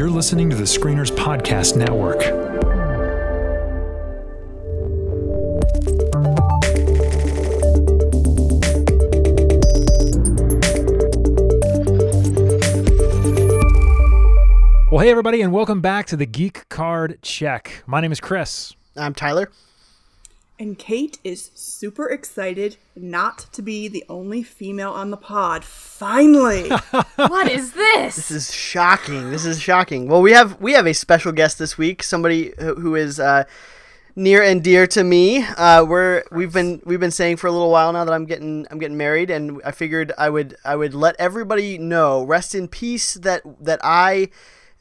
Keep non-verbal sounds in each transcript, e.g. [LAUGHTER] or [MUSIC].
You're listening to the Screeners Podcast Network. Well, hey, everybody, and welcome back to the Geek Card Check. My name is Chris. I'm Tyler. And Kate is super excited not to be the only female on the pod. Finally. [LAUGHS] What is this? This is shocking. This is shocking. Well, we have we have a special guest this week. Somebody who who is uh, near and dear to me. Uh, we're we've been we've been saying for a little while now that I'm getting I'm getting married, and I figured I would I would let everybody know. Rest in peace. That that I.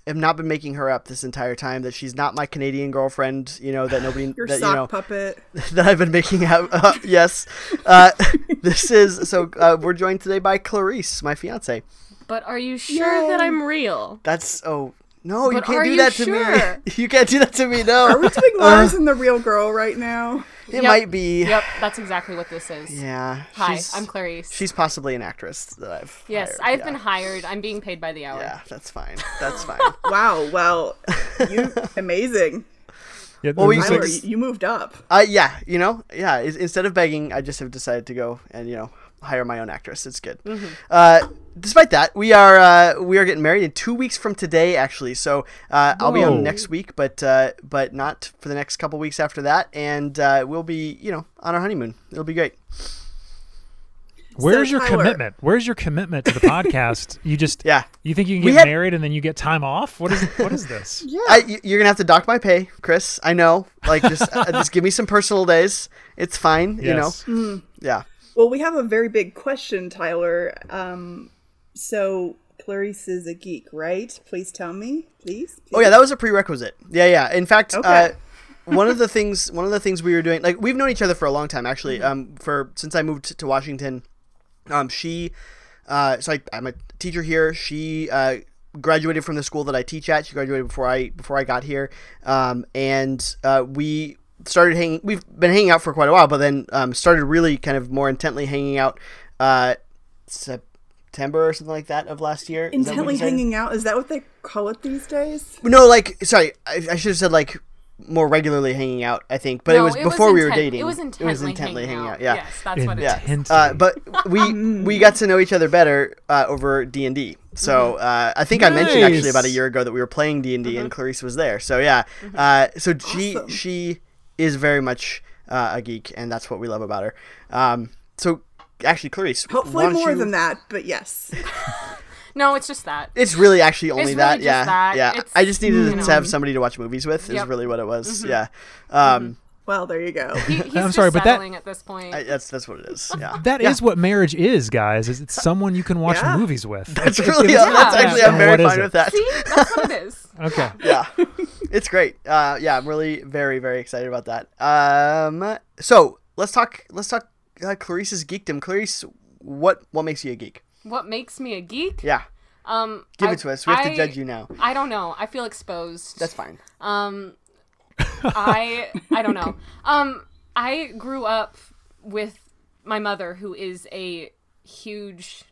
Have not been making her up this entire time. That she's not my Canadian girlfriend. You know that nobody. [SIGHS] Your that, sock you know, puppet. [LAUGHS] that I've been making out. [LAUGHS] Uh, yes, uh, [LAUGHS] this is so. Uh, we're joined today by Clarice, my fiance. but are you sure that I'm real? That's oh no, you can't do you that to me. You can't do that to me. No, Are we doing Lars and the real girl right now? It Yep. might be. Yep, that's exactly what this is. Yeah. Hi, she's- I'm Clarice. She's possibly an actress that I've. yes, hired, I've yeah. been hired. I'm being paid by the hour. Yeah, that's fine. [LAUGHS] That's fine. [LAUGHS] Wow. Well, you [LAUGHS] amazing. Yeah, Well, we- this like- you moved up. uh, yeah, you know, yeah. i- Instead of begging, I just have decided to go and you know hire my own actress. It's good. Mm-hmm. Uh, despite that, we are uh, we are getting married in two weeks from today, actually. So uh, I'll be on next week, but uh, but not for the next couple weeks after that, and uh, we'll be you know on our honeymoon. It'll be great. Where's So, your Tyler- commitment? Where's your commitment to the [LAUGHS] podcast? You just Yeah. You think you can get had- married and then you get time off? What is what is this? [LAUGHS] Yeah. I, y- you're gonna have to dock my pay, Chris. I know. Like, just uh, [LAUGHS] just give me some personal days. It's fine. You know. Yes. Yeah. well, we have a very big question, Tyler. Um, so Clarice is a geek, right? Please tell me, please. Oh yeah, that was a prerequisite. Yeah, yeah. In fact, uh, Okay. one of the [LAUGHS] things one of the things we were doing, like we've known each other for a long time, actually. Um, for since I moved to Washington, um, she, uh, so I, I'm a teacher here. She uh, graduated from the school that I teach at. She graduated before I before I got here, um, and uh, we started hanging. We've been hanging out for quite a while, but then um, started really kind of more intently hanging out. Uh, September or something like that of last year. Is that what we Intently hanging out. Is that what they call it these days? No, like sorry, I, I should have said like more regularly hanging out. I think, but it No, was before we were dating. It was intently, hanging out. Yeah. Yes, that's what it is. Intensely. Uh, but we we got to know each other better uh, over D and D. So uh, I think I mentioned actually about a year ago that we were playing D and D, and Clarice was there. So yeah, uh, so she Awesome. she is very much uh, a geek, and that's what we love about her. Um, so actually, Clarice, why Hopefully don't more you- than that, but yes. [LAUGHS] No, it's just that. It's really actually only really that. just yeah, that. yeah. It's- I just needed to know. have somebody to watch movies with. Is Yep. really what it was. Yeah. Um, Well, there you go. He, he's [LAUGHS] I'm just sorry, but that- at this point. I, that's that's what it is. Yeah. [LAUGHS] That is what marriage is, guys. Is it's someone you can watch Yeah. movies with. That's If- really if it's that's not that, actually I'm very what is fine it? with that. See, that's what it is. Okay. yeah, it's great. Uh, yeah, I'm really very very excited about that. Um, so let's talk let's talk uh, Clarice's geekdom. Clarice, what what makes you a geek? What makes me a geek? Yeah, Um, give I- it to us. We have I- to judge you now. I don't know. I feel exposed. That's fine. Um, I I don't know. [LAUGHS] Um, I grew up with my mother, who is a huge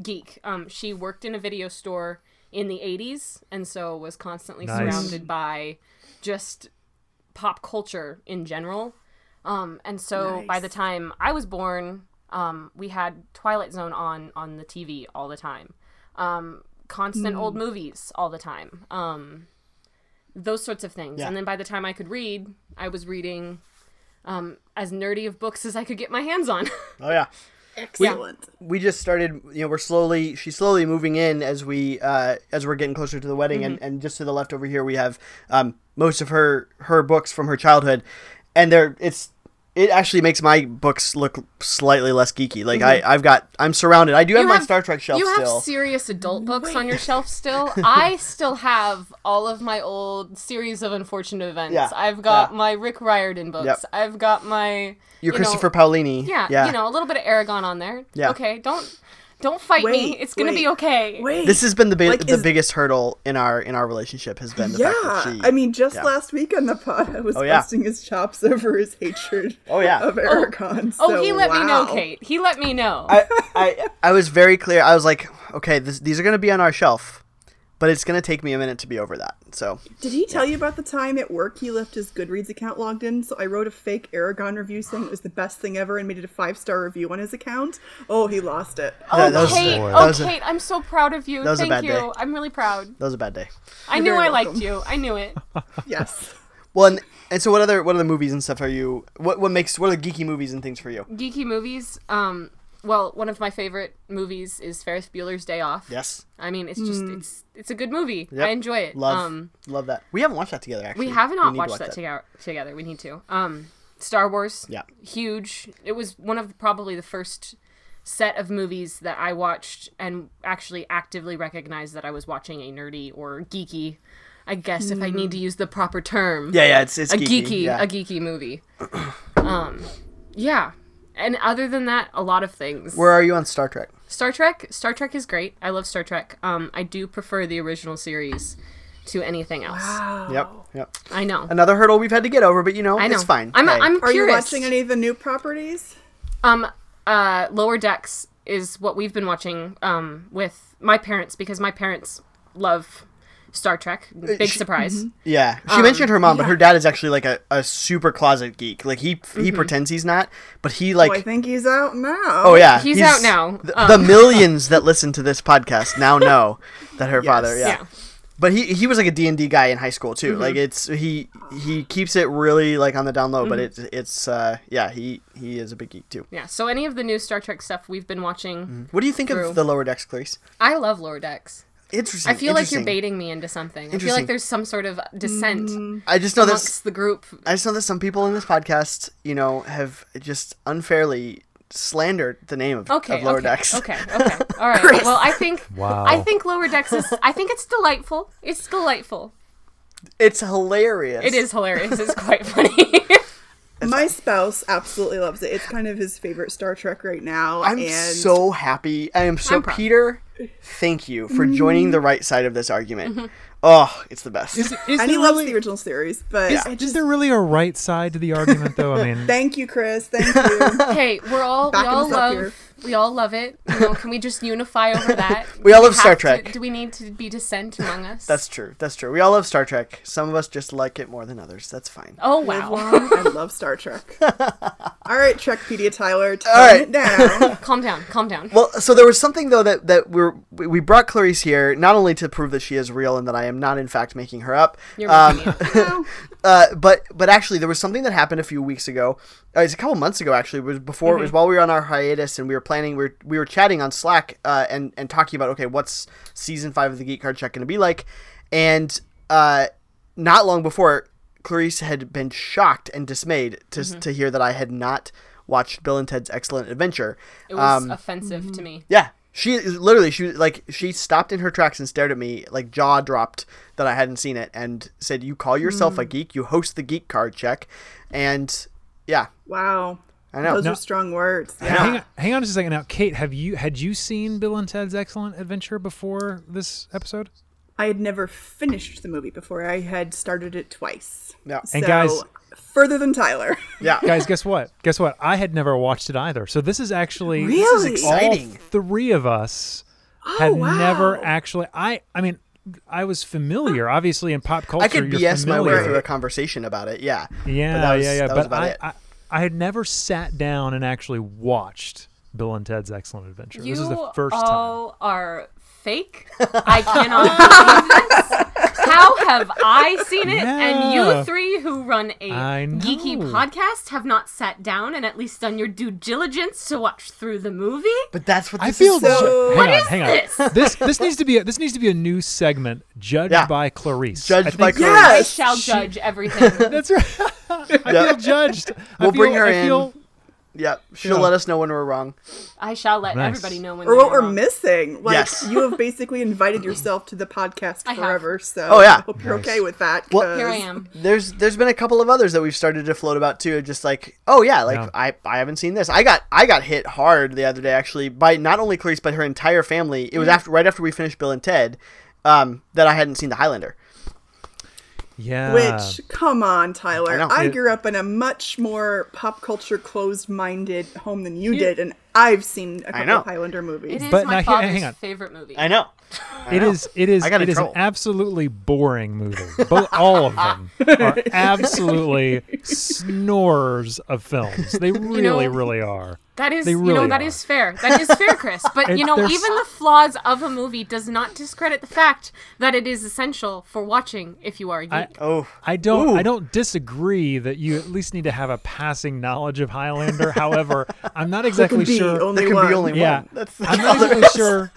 geek. Um, she worked in a video store in the '80s, and so was constantly Nice. surrounded by just pop culture in general. Um, and so by the time I was born, um, we had Twilight Zone on on the TV all the time. Um, constant old movies all the time. Um, those sorts of things. Yeah. And then by the time I could read, I was reading um, as nerdy of books as I could get my hands on. [LAUGHS] Oh yeah. Excellent. we just started you know we're slowly she's slowly moving in as we uh as we're getting closer to the wedding and and just to the left over here we have um most of her her books from her childhood and they're it's it actually makes my books look slightly less geeky like i mm-hmm. i've got i'm surrounded i do have, my star trek shelf you have still serious adult books on your shelf still. [LAUGHS] I still have all of my old series of unfortunate events. Yeah, I've got yeah. my Rick Riordan books. Yep. I've got my your you christopher know, paolini Yeah, yeah you know, a little bit of Eragon on there. Yeah. Okay, don't don't fight me. It's gonna be okay. Wait. this has been the, bi- Like, the is- biggest hurdle in our in our relationship has been the fact yeah, that she I mean, just yeah. last week on the pod, I was Oh, yeah. busting his chops [LAUGHS] over his hatred Oh, yeah. of oh. Eragon. Oh, so, he let me know. Kate. He let me know. I, I I was very clear. I was like, okay, this, these are going to be on our shelf, but it's gonna take me a minute to be over that. So Did he tell you about the time at work he left his Goodreads account logged in? So I wrote a fake Eragon review saying it was the best thing ever and made it a five star review on his account. Oh, he lost it. Oh, Yeah, that Kate! that Oh, Kate! I'm so proud of you. that was a Thank bad you. day. I'm really proud. that was a bad day. I You're knew very I liked you. I knew it. [LAUGHS] Yes. Well, and, and so what other what other movies and stuff are you? What what makes what are the geeky movies and things for you? Geeky movies. Um. Well, one of my favorite movies is Ferris Bueller's Day Off. Yes, I mean, it's just it's it's a good movie. Yep. I enjoy it. love Um, love that. We haven't watched that together. Actually, we have not need watched watch that, together. Together, we need to. Um, Star Wars. Yeah. Huge. It was one of probably the first set of movies that I watched and actually actively recognized that I was watching a nerdy or geeky. I guess if I need to use the proper term. Yeah, yeah, it's it's a geeky. geeky, yeah. a geeky movie. [CLEARS THROAT] um, yeah. And other than that, a lot of things. Where are you on Star Trek? Star Trek. Star Trek is great. I love Star Trek. Um, I do prefer the original series to anything else. Wow. Yep, yep. I know. Another hurdle we've had to get over, but you know, I know. it's fine. I'm Hey. I'm Are you curious. watching any of the new properties? Um, uh, Lower Decks is what we've been watching um with my parents because my parents love Star Trek. Big Uh, she- surprise. Yeah, she Um, mentioned her mom, but her dad is actually like a, a super closet geek. Like he he Mm-hmm. pretends he's not, but he like oh, I think he's out now. oh yeah, He's out now. The, Um. the millions that listen to this podcast now know [LAUGHS] that her father. Yeah. Yeah. but he he was like a D and D guy in high school too. Mm-hmm. Like it's he he keeps it really like on the down low, but Mm-hmm. it's it's uh yeah he he is a big geek too. Yeah. So any of the new Star Trek stuff we've been watching, What do you think True. of the lower decks, Clarice? I love Lower Decks. Interesting. I feel like you're baiting me into something. I feel like there's some sort of dissent mm. I just know that amongst the group. I just know that some people in this podcast, you know, have just unfairly slandered the name of, Okay. of lower okay, decks. Okay. Okay. [LAUGHS] All right. Well, I think Wow. I think Lower Decks is. I think it's delightful. It's delightful. It's hilarious. It is hilarious. It's [LAUGHS] quite funny. My spouse absolutely loves it. It's kind of his favorite Star Trek right now. I'm and so happy. I am so I'm proud. Peter. Thank you for joining the right side of this argument. Mm-hmm. Oh, it's the best. Is, is and there he loves really, the original series, but Yeah. I Is there really a right side to the argument, though? I [LAUGHS] mean, thank you, Chris. Thank you. [LAUGHS] hey, we're all we all love here. We all love it. You know, can we just unify over [LAUGHS] that? We all Do love Star have to- Trek. do we need to be dissent among us? That's true. That's true. We all love Star Trek. Some of us just like it more than others. That's fine. oh wow. I love Star Trek. [LAUGHS] all right, Trekpedia Tyler, tone All right. it down. [LAUGHS] calm down. Calm down. Well, so there was something though that that we're we we brought Clarice here not only to prove that she is real and that I am not in fact making her up, You're um, making me up. No. Uh, but but actually there was something that happened a few weeks ago. Uh, it's a couple months ago actually. It was before it was while we were on our hiatus and we were planning. We were, we were chatting on Slack uh, and and talking about okay, what's season five of the Geek Card Check going to be like, and uh, not long before Clarice had been shocked and dismayed to to hear that I had not watched Bill and Ted's Excellent Adventure. It was Um, offensive to me. yeah, she literally she was like she stopped in her tracks and stared at me like jaw dropped that I hadn't seen it and said, "You call yourself a hmm. geek? You host the Geek Card Check?" And yeah, Wow. I know. Those No. are strong words. Now, hang, on, hang on just a second. Now, Kate, have you had you seen Bill and Ted's Excellent Adventure before this episode? I had never finished the movie before. I had started it twice. Yeah. And so, guys- further than Tyler. [LAUGHS] yeah, Guys, guess what? Guess what? I had never watched it either. So this is actually this is Really? exciting. all three of us oh, had Oh, wow. never actually. I I mean, I was familiar, obviously in pop culture. I could you're BS my way through a conversation about it. Yeah, Yeah, But that was- yeah, yeah. that was But about I, it. I, I had never sat down and actually watched Bill and Ted's Excellent Adventure. You this is the first time. all are fake. I cannot [LAUGHS] believe this. How have I seen it? And you three who run a geeky podcast have not sat down and at least done your due diligence to watch through the movie? but that's what I feel. is so- for. hang What on, is hang on. this? [LAUGHS] This this needs to be a, this needs to be a new segment judged Yeah. by Clarice. Judged I by Clarice. I Yes. shall judge everything. [LAUGHS] That's right. [LAUGHS] I Yeah. feel judged. We'll feel, bring her I in. feel, Yeah, she'll Yeah. let us know when we're wrong. I shall let Nice. everybody know when or what we're wrong. missing. Like Yes. you have basically invited yourself to the podcast I forever. So Oh, yeah. I hope you're Nice. okay with that. Well- Here I am. There's there's been a couple of others that we've started to float about too. Just like, oh yeah, like Yeah. I I haven't seen this. I got I got hit hard the other day actually by not only Clarice but her entire family. It was Mm. after right after we finished Bill and Ted, um, that I hadn't seen the Highlander. Yeah. Which, come on, Tyler. know. I, grew up in a much more pop culture closed minded home than you did, and I've seen a couple of Highlander movies. It is But my now father's hang on. favorite movie. I know. I It know. is. It is. I got in It is an trouble. absolutely boring movie. Both, all of them [LAUGHS] are absolutely snores of films. They [LAUGHS] really, know- really are. That is, They you really know, that are. is fair. That is fair, Chris. But [LAUGHS] you know, there's- even the flaws of a movie does not discredit the fact that it is essential for watching if you are a geek. I- Oh, I don't. Ooh. I don't disagree that you at least need to have a passing knowledge of Highlander. However, I'm not exactly be sure. only there can one. be only Yeah. one. That's, I'm not exactly sure.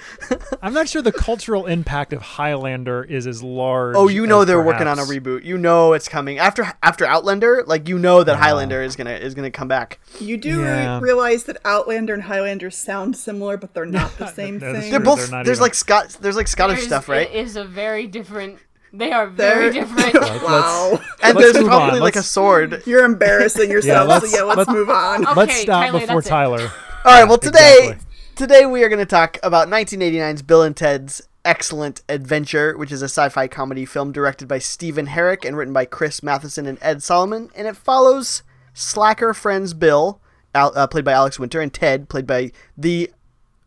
I'm not sure the cultural impact of Highlander is as large. Oh, you know as they're working on a reboot. You know it's coming after after Outlander. Like you know that Highlander is gonna is gonna come back. You do re- realize that Outlander and Highlander sound similar, but they're not the [LAUGHS] same That's thing. They're both. they're not there's even- like Scott. There's like Scottish There's- stuff, right? It is a very different. They are very They're- different. [LAUGHS] wow. and let's there's move probably on. like a Let's- sword. [LAUGHS] You're embarrassing yourself, let's- so yeah, let's let's- move on. Okay, Let's stop Tyler, before. Tyler. All right. Well, today exactly. Today we are going to talk about 1989's Bill and Ted's Excellent Adventure, which is a sci-fi comedy film directed by Stephen Herek and written by Chris Matheson and Ed Solomon, and it follows slacker friends Bill, Al, uh, played by Alex Winter, and Ted, played by the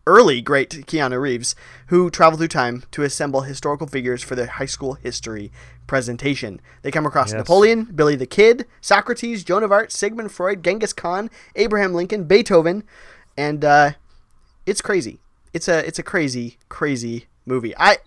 early great Keanu Reeves, who travel through time to assemble historical figures for their high school history presentation. They come across Yes. Napoleon, Billy the Kid, Socrates, Joan of Arc, Sigmund Freud, Genghis Khan, Abraham Lincoln, Beethoven, and uh, it's crazy. It's a it's a crazy crazy movie. I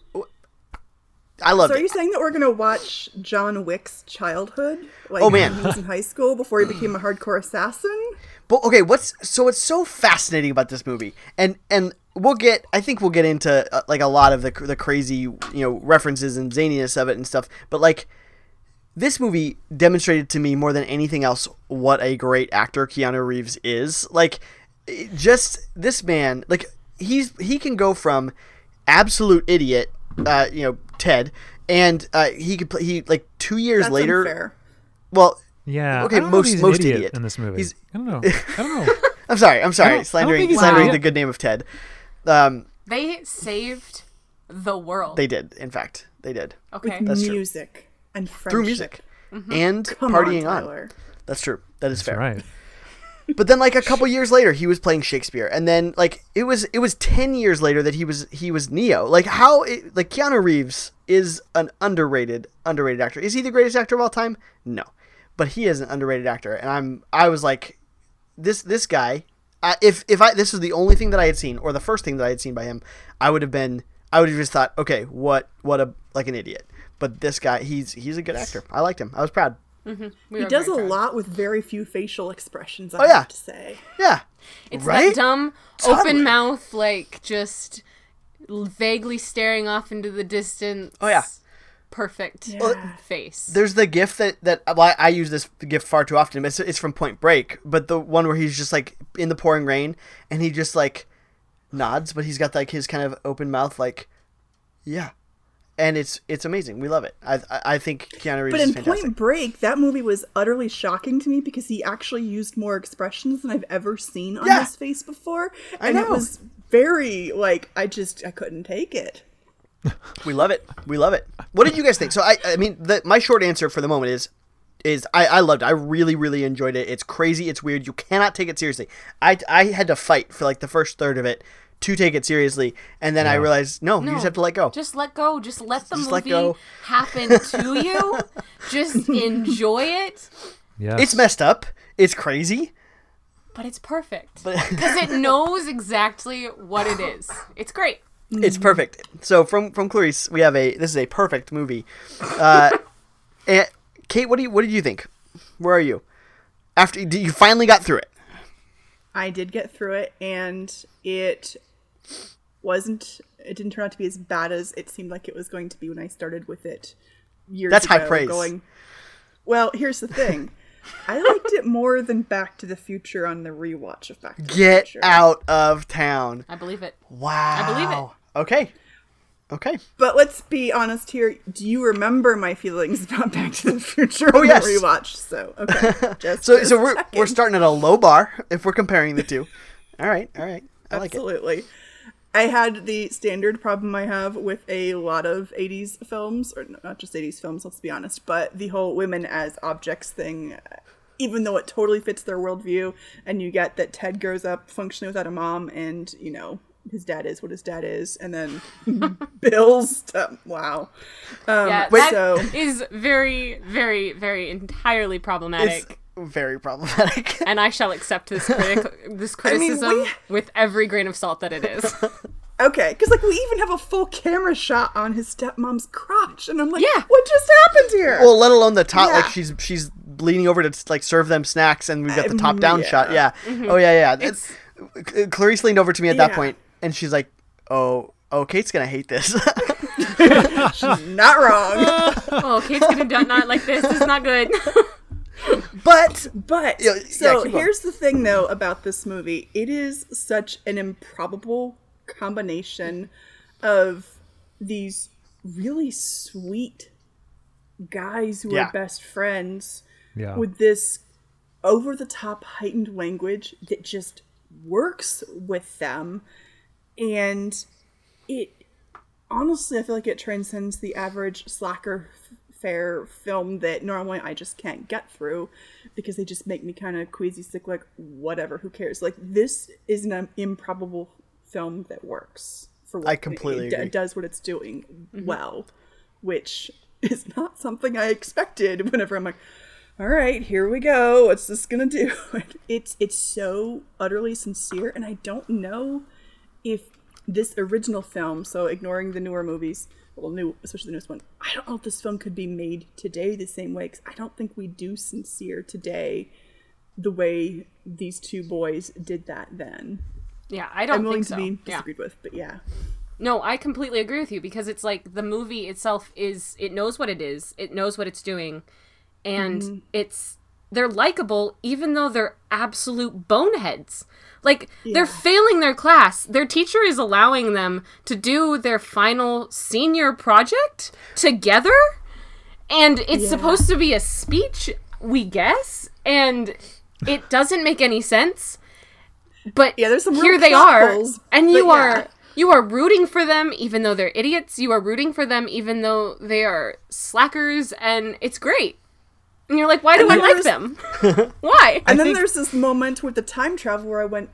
I love. So are it. you saying that we're gonna watch John Wick's childhood? Like Oh, man. when he was in high school before he became a hardcore assassin? But okay, what's so it's so fascinating about this movie, and and we'll get, I think we'll get into uh, like a lot of the the crazy you know references and zaniness of it and stuff. But like, this movie demonstrated to me more than anything else what a great actor Keanu Reeves is. Like, just this man, like he's he can go from absolute idiot, uh, you know, Ted, and uh, he could play he like two years That's later. unfair. Well, Yeah. Okay, I don't know if most- most idiot, idiot. in this movie. He's- I don't know. [LAUGHS] I don't know. I'm sorry, I'm sorry, don't- I don't slandering slandering an the good name of Ted. Um, they saved the world. they did, in fact, they did okay. With That's true. music and friendship. through music and Come partying on, on. That's true. That is fair. right. But then, like a couple years later, he was playing Shakespeare, and then like it was it was ten years later that he was he was Neo. Like how it, like Keanu Reeves is an underrated underrated actor. Is he the greatest actor of all time? No, but he is an underrated actor, and I'm I was like this this guy. Uh, if if I this was the only thing that I had seen or the first thing that I had seen by him, I would have been I would have just thought, okay, what what a like an idiot. But this guy, he's he's a good actor. I liked him. I was proud. Mm-hmm. We He does a proud. lot with very few facial expressions, I Oh, yeah. have to say. Yeah, It's right? that dumb, Totally. open mouth, like just vaguely staring off into the distance. Oh, yeah. Perfect Yeah. face. there's the gif that that uh, well, I, I use this gif far too often. It's, it's from Point Break, but the one where he's just like in the pouring rain and he just like nods, but he's got like his kind of open mouth, like yeah, and it's it's amazing. We love it. I I, I think Keanu Reeves But in. Point Break, that movie was utterly shocking to me because he actually used more expressions than I've ever seen on Yeah. his face before. And it was very like I just I couldn't take it. [LAUGHS] We love it. We love it. What did you guys think? So I I mean, the, my short answer for the moment is is I, I loved it. I really really enjoyed it. It's crazy. It's weird. You cannot take it seriously. I I had to fight for like the first third of it to take it seriously, and then I realized no, you just have to let go. Just let go. Just let the Just let movie go. happen [LAUGHS] to you. Just enjoy it. Yes. It's messed up. It's crazy. But it's perfect because [LAUGHS] it knows exactly what it is. It's great. It's perfect. So from from Clarice, we have a this is a perfect movie. Uh, and [LAUGHS] Kate, what do you what did you think? Where are you? After you you finally got through it. I did get through it and it wasn't it didn't turn out to be as bad as it seemed like it was going to be when I started with it years That's high ago, praise. going Well, here's the thing. I liked it more than Back to the Future on the rewatch of Back to the Get Future. out of town. I believe it. Wow. I believe it. Okay. Okay. But let's be honest here. Do you remember my feelings [LAUGHS] about Back to the Future Oh, on yes. the rewatch? So okay, [LAUGHS] just So so we're checking. we're starting at a low bar if we're comparing the two. All right. All right. I like it. I had the standard problem I have with a lot of 80s films, or not just 80s films, let's be honest, but the whole women as objects thing. even though it totally fits their worldview. And you get that Ted grows up functioning without a mom, and you know his dad is what his dad is, and then [LAUGHS] Bill's stuff. Wow. Um, Yeah, that so is very, very, very entirely problematic. Very problematic. [LAUGHS] and I shall accept this critic this [LAUGHS] mean, criticism we- with every grain of salt that it is. [LAUGHS] okay, because like we even have a full camera shot on his stepmom's crotch, and I'm like, Yeah. what just happened here? well, let alone the top. Like she's she's leaning over to like serve them snacks, and we've got the Um, top down yeah. shot. Yeah. Oh yeah, yeah. It's, Clarice leaned over to me at that point, and she's like, "Oh, oh, Kate's gonna hate this." She's not wrong. oh, Kate's gonna do not like this. This is not good. [LAUGHS] but But Yeah, yeah, so keep going. here's the thing though about this movie. It is such an improbable combination of these really sweet guys who Yeah. are best friends Yeah. with this over the top heightened language that just works with them and it honestly i feel like it transcends the average slacker f- fare film that normally i just can't get through because they just make me kind of queasy sick like whatever who cares? Like this is an improbable film that works for what I completely it, d- agree. does what it's doing mm-hmm. well which [LAUGHS] is not something i expected [LAUGHS] whenever i'm like all right here we go what's this gonna do? [LAUGHS] It's it's so utterly sincere and i don't know if this original film, so ignoring the newer movies, well, new, especially the newest one, I don't know if this film could be made today the same way because I don't think we do sincere today the way these two boys did that then. Yeah, I don't I'm willing so. to be yeah. disagreed with, but yeah. No, I completely agree with you because it's like the movie itself is it knows what it is, it knows what it's doing, and Mm-hmm. it's they're likable even though they're absolute boneheads. Like they're failing their class. Their teacher is allowing them to do their final senior project together, and it's Yeah. supposed to be a speech, we guess, and it doesn't make any sense. But Yeah, there's some here they are, and you yeah. are you are rooting for them even though they're idiots. You are rooting for them even though they are slackers, and it's great. And you're like, why do And I like there's- them? [LAUGHS] [LAUGHS] why? And then think- there's this moment with the time travel where I went,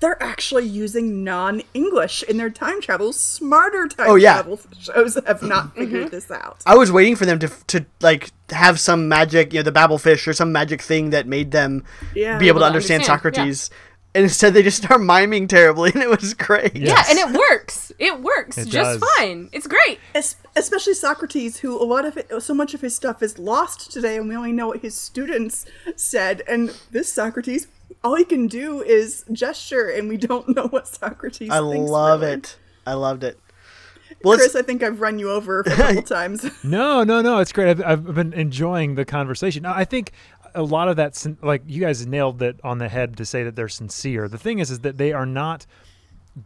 they're actually using non-English in their time travel. Smarter time Oh, yeah. travel shows have not Mm-hmm. figured this out. I was waiting for them to to like have some magic, you know, the babble fish or some magic thing that made them Yeah. be able to to understand, understand, Socrates. And instead, they just start miming terribly, [LAUGHS] and it was great. Yeah. yeah, and it works. It works It just does. fine. It's great. Es- especially Socrates, who a lot of it, so much of his stuff is lost today, and we only know what his students said. And this Socrates, all he can do is gesture, and we don't know what Socrates. I thinks, love really. it. I loved it. Well, Chris, I think I've run you over a couple [LAUGHS] times. No, no, no. It's great. I've, I've been enjoying the conversation. I think a lot of that, like you guys nailed it on the head to say that they're sincere. The thing is, is that they are not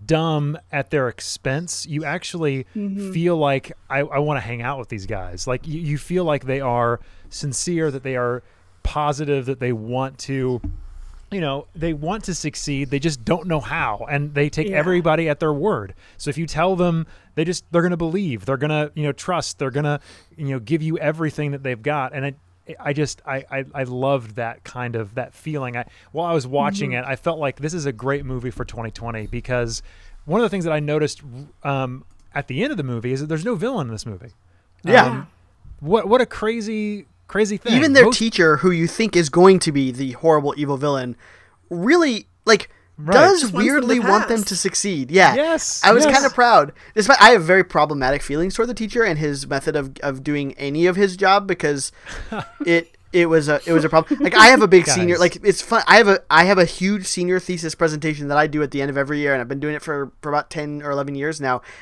dumb at their expense. You actually mm-hmm. feel like I, I want to hang out with these guys. Like you, you feel like they are sincere, that they are positive, that they want to you know they want to succeed they just don't know how and they take Yeah. everybody at their word so if you tell them they just they're going to believe they're going to you know trust they're going to you know give you everything that they've got and it I just I, I I loved that kind of that feeling. I while I was watching Mm-hmm. it, I felt like this is a great movie for 2020 because one of the things that I noticed um, at the end of the movie is that there's no villain in this movie. yeah. Um, what what a crazy crazy thing. Even their Most- teacher, who you think is going to be the horrible evil villain, really like Right. does Just wants them weirdly want them to succeed. Yeah. Yes, I was yes. kind of proud. Despite I have very problematic feelings toward the teacher and his method of, of doing any of his job because [LAUGHS] it it was a it was a problem. Like I have a big senior like it's fun. I have a I have a huge senior thesis presentation that I do at the end of every year and I've been doing it for for about 10 or 11 years now. [LAUGHS]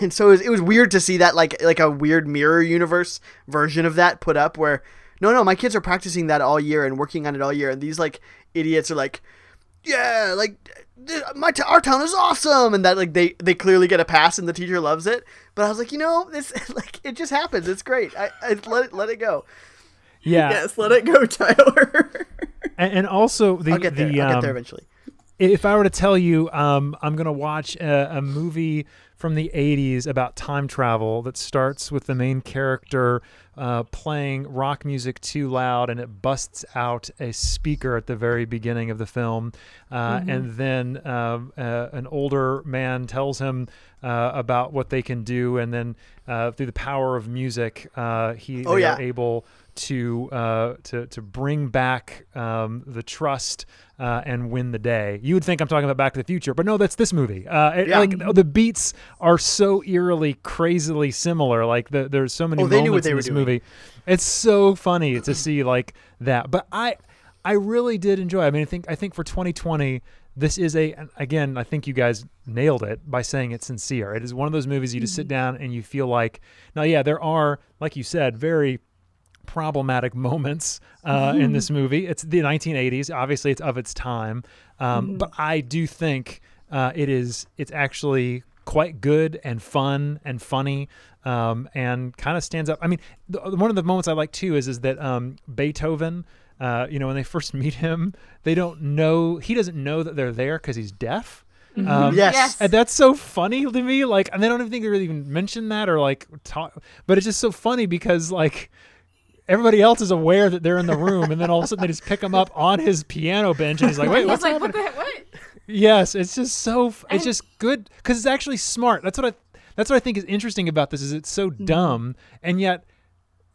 And so it was, it was weird to see that like like a weird mirror universe version of that put up where no no my kids are practicing that all year and working on it all year and these like idiots are like yeah, like my t- our town is awesome, and that like they they clearly get a pass, and the teacher loves it. But I was like, you know, this [LAUGHS] like it just happens. It's great. I, I let it let it go. yeah, yes, let it go, [LAUGHS] Tyler. and, and also the I'll get there. the I'll get um, there eventually. if I were to tell you, um, I'm gonna watch a, a movie from the 80s about time travel that starts with the main character uh, playing rock music too loud and it busts out a speaker at the very beginning of the film. Uh, And then um, uh, an older man tells him uh, about what they can do. And then uh, through the power of music, uh, he Oh, yeah. are able to uh, to to bring back um, the trust uh, and win the day. You would think I'm talking about Back to the Future, but no, that's this movie. Uh, it- Yeah. Like the beats are so eerily, crazily similar. Like the, there's so many Oh, they knew what moments they in this doing. movie. It's so funny to see like that. But I I really did enjoy. I mean, I think I think for 2020. This is a and again. I think you guys nailed it by saying it's sincere. It is one of those movies you just sit down and you feel like. Now, yeah, there are, like you said, very problematic moments uh, in this movie. It's the 1980s. Obviously, it's of its time, um, but I do think uh, it is. It's actually quite good and fun and funny, um, and kind of stands up. I mean, the, one of the moments I like too is is that um, Beethoven. Uh, you know, when they [LAUGHS] first meet him, they don't know. He doesn't know that they're there because he's deaf. Um, Yes. Yes. and that's so funny to me. Like, and they don't even think they really even mention that or like talk, but it's just so funny because like everybody else is aware that they're in the room, and then all of a sudden they just pick him up on his piano bench, and he's like, [LAUGHS] "Wait, He's what's like, happening?" what the? What? Yes, it's just so. f- It's just good because it's actually smart. That's what I. That's what I think is interesting about this. Is it's so Mm-hmm. dumb, and yet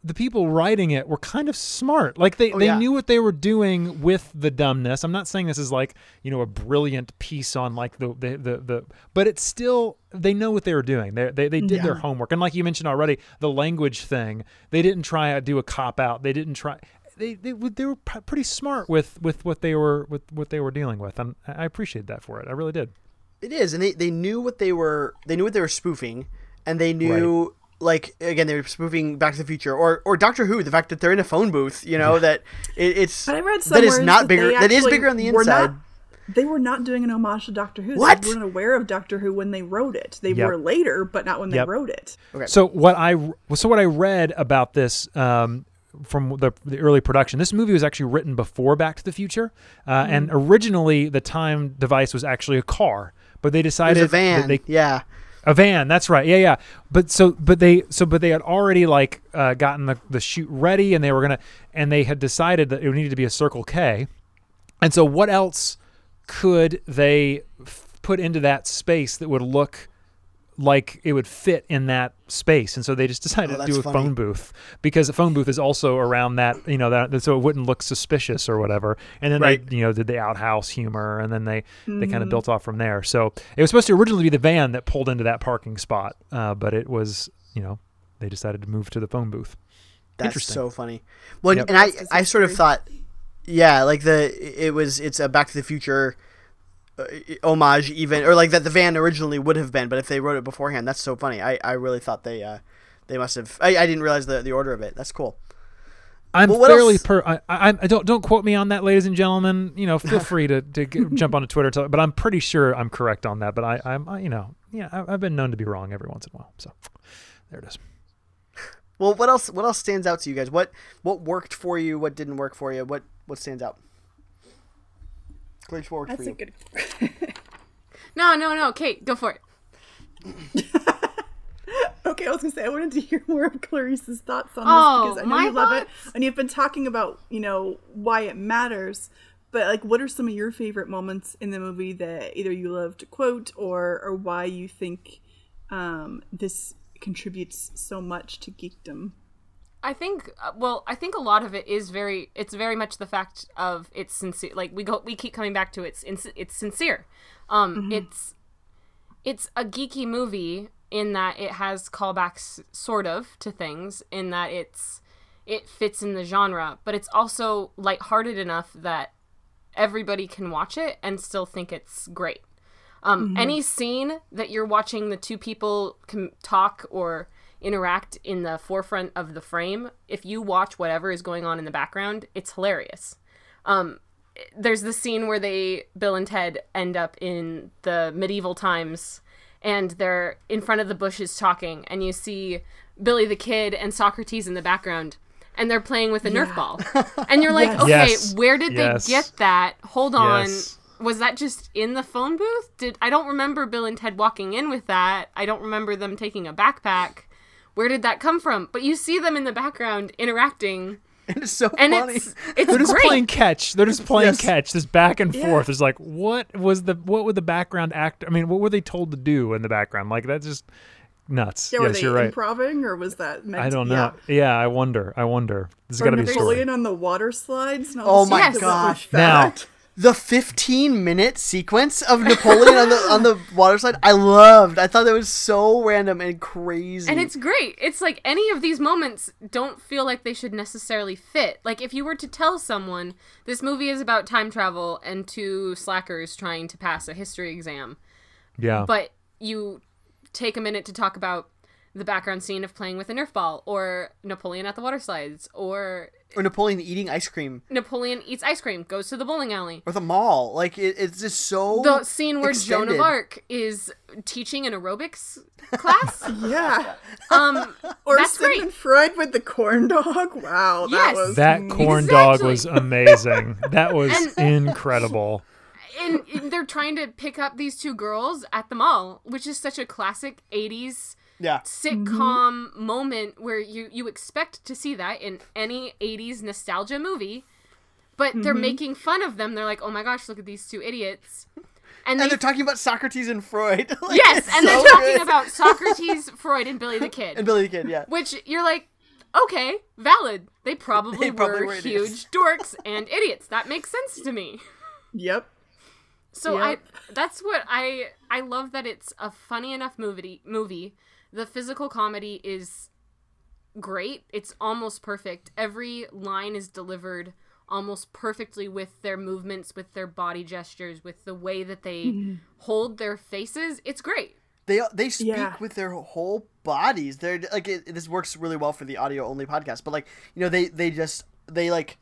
the people writing it were kind of smart. Like they, Oh, they yeah. knew what they were doing with the dumbness. I'm not saying this is like you know a brilliant piece on like the the the, the but it's still they know what they were doing. They they, they did their homework. And like you mentioned already, the language thing. They didn't try to do a cop out. They didn't try. They, they, they were pretty smart with, with what they were with what they were dealing with, and I I appreciate that for it. I really did. It is, and they, they knew what they were they knew what they were spoofing, and they knew like again they were spoofing Back to the Future or or Doctor Who. The fact that they're in a phone booth, you know that it, it's But I read that not that bigger. That is bigger on the inside. not- they were not doing an homage to Doctor Who. What? They weren't aware of Doctor Who when they wrote it. They Yep. were later, but not when they Yep. wrote it. Okay. So what I so what I read about this um, from the the early production, this movie was actually written before Back to the Future, uh, and originally the time device was actually a car, but they It decided was a van. that they yeah, a van. That's right. Yeah, yeah. But so, but they, so, but they had already like uh, gotten the the shoot ready, and they were gonna, and they had decided that it needed to be a Circle K, and so what else could they f- put into that space that would look like it would fit in that space and so they just [LAUGHS] decided Oh, to do a funny. phone booth because a phone booth is also around that you know that so it wouldn't look suspicious or whatever and then Right. they you know did the outhouse humor and then they they kind of built off from there so it was supposed to originally be the van that pulled into that parking spot uh, but it was you know they decided to move to the phone booth that's Interesting. so funny. Well, Yep. and I I sort of thought, yeah, like the it was it's a Back to the Future. Uh, homage even or like that the van originally would have been but if they wrote it beforehand that's so funny i, I really thought they uh they must have I, I didn't realize the, the order of it that's cool I'm Well, fairly else- per. I, I, I don't don't quote me on that, ladies and gentlemen. You know, feel [LAUGHS] free to, to g- jump onto Twitter, tell, but I'm pretty sure I'm correct on that. But I, I'm, I, you know, yeah, I, I've been known to be wrong every once in a while. So there it is. Well, what else? What else stands out to you guys? What what worked for you? What didn't work for you? What what stands out? Clarice, what worked That's for a good. [LAUGHS] No, no, no. Kate, go for it. [LAUGHS] Okay, I was gonna say I wanted to hear more of Clarice's thoughts on Oh, this because I know my you love it, and you've been talking about you know why it matters. But like, what are some of your favorite moments in the movie that either you love to quote or or why you think um, this contributes so much to geekdom? I think uh, well, I think a lot of it is very it's very much the fact of it's sincere like we go we keep coming back to it's it's, sincere. Um it's it's a geeky movie in that it has callbacks sort of to things in that it's it fits in the genre, but it's also lighthearted enough that everybody can watch it and still think it's great. Um, Any scene that you're watching the two people com- talk or interact in the forefront of the frame, if you watch whatever is going on in the background, it's hilarious. Um, there's the scene where they, Bill and Ted, end up in the medieval times and they're in front of the bushes talking, and you see Billy the Kid and Socrates in the background. And they're playing with a Nerf ball. And you're [LAUGHS] like, Yes. okay, Yes. where did Yes. they get that? Hold on Yes. was that just in the phone booth? Did I don't remember Bill and Ted walking in with that. I don't remember them taking a backpack. Where did that come from? But you see them in the background interacting, And it's so and funny. it's it's They're just great. playing catch. They're just playing Yes. catch. This back and Yeah. forth. It's like, what was the what would the background act? I mean, what were they told to do in the background? Like that's just nuts. Yeah, were yes, they you're right. improving or was that meant I don't yeah. know. Yeah. I wonder. I wonder. There's Or got to be a story. On the water slides. And Oh my stuff that gosh. Now- that. The 15 minute sequence of Napoleon on the on the water slide, I loved. I thought that was so random and crazy. And it's great. It's like any of these moments don't feel like they should necessarily fit. Like if you were to tell someone this movie is about time travel and two slackers trying to pass a history exam, Yeah. but you take a minute to talk about the background scene of playing with a Nerf ball or Napoleon at the water slides or or Napoleon eating ice cream Napoleon eats ice cream, goes to the bowling alley. or the mall. Like it, it's just so The scene where Joan of Arc is teaching an aerobics class. [LAUGHS] Yeah. Um, [LAUGHS] Or That's great. Sigmund Freud with the corn dog. [LAUGHS] Wow, that Yes. was that corn dog was amazing. That was incredible. and, and they're trying to pick up these two girls at the mall, which is such a classic 80s yeah. sitcom moment where you you expect to see that in any 80s nostalgia movie but they're mm-hmm. making fun of them they're like oh my gosh look at these two idiots and, And they they're talking about Socrates and Freud. [LAUGHS] Like, yes it's and they're talking good. about [LAUGHS] socrates freud and billy the kid and Billy the Kid. Yeah. which you're like okay valid they probably, They probably were, were huge [LAUGHS] dorks and idiots that makes sense to me Yep. So Yep. I that's what I I love that it's a funny enough movie movie. The physical comedy is great. It's almost perfect. Every line is delivered almost perfectly with their movements, with their body gestures, with the way that they Mm-hmm. hold their faces. It's great. They they speak Yeah. with their whole bodies. They're like it, this works really well for the audio only podcast. But like you know they they just they like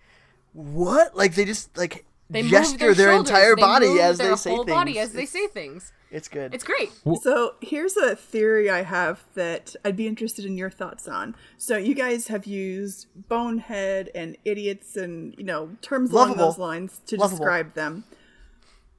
what like they just like They gesture move their, their, entire they body move as their they say whole things. body as they say things. It's good. It's great. So here's a theory I have that I'd be interested in your thoughts on. So you guys have used bonehead and idiots and you know terms along those lines to Lovable. describe them,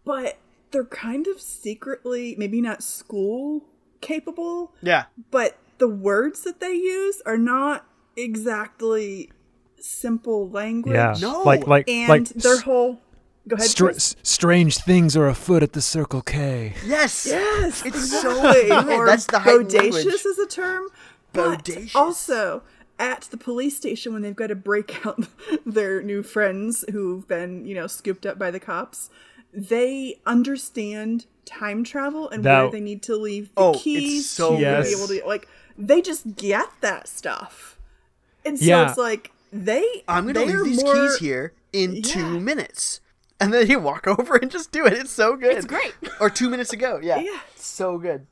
but they're kind of secretly maybe not school capable, yeah. but the words that they use are not exactly simple language. Yeah. No. Like like and like their s- whole go ahead. str- s- strange things are afoot at the Circle K. Yes. Yes, It's exactly. [LAUGHS] so good. That's the heightened bodacious language. is a term. But also at the police station when they've got to break out [LAUGHS] their new friends who've been, you know, scooped up by the cops, they understand time travel and That- where they need to leave the Oh, it's keys so to good. be able to like they just get that stuff. And so Yeah. it's like they I'm gonna they're leave these more, keys here in Yeah. two minutes. And then you walk [LAUGHS] over and just do it. It's so good. It's great. Or two minutes ago. Yeah. Yeah. So good.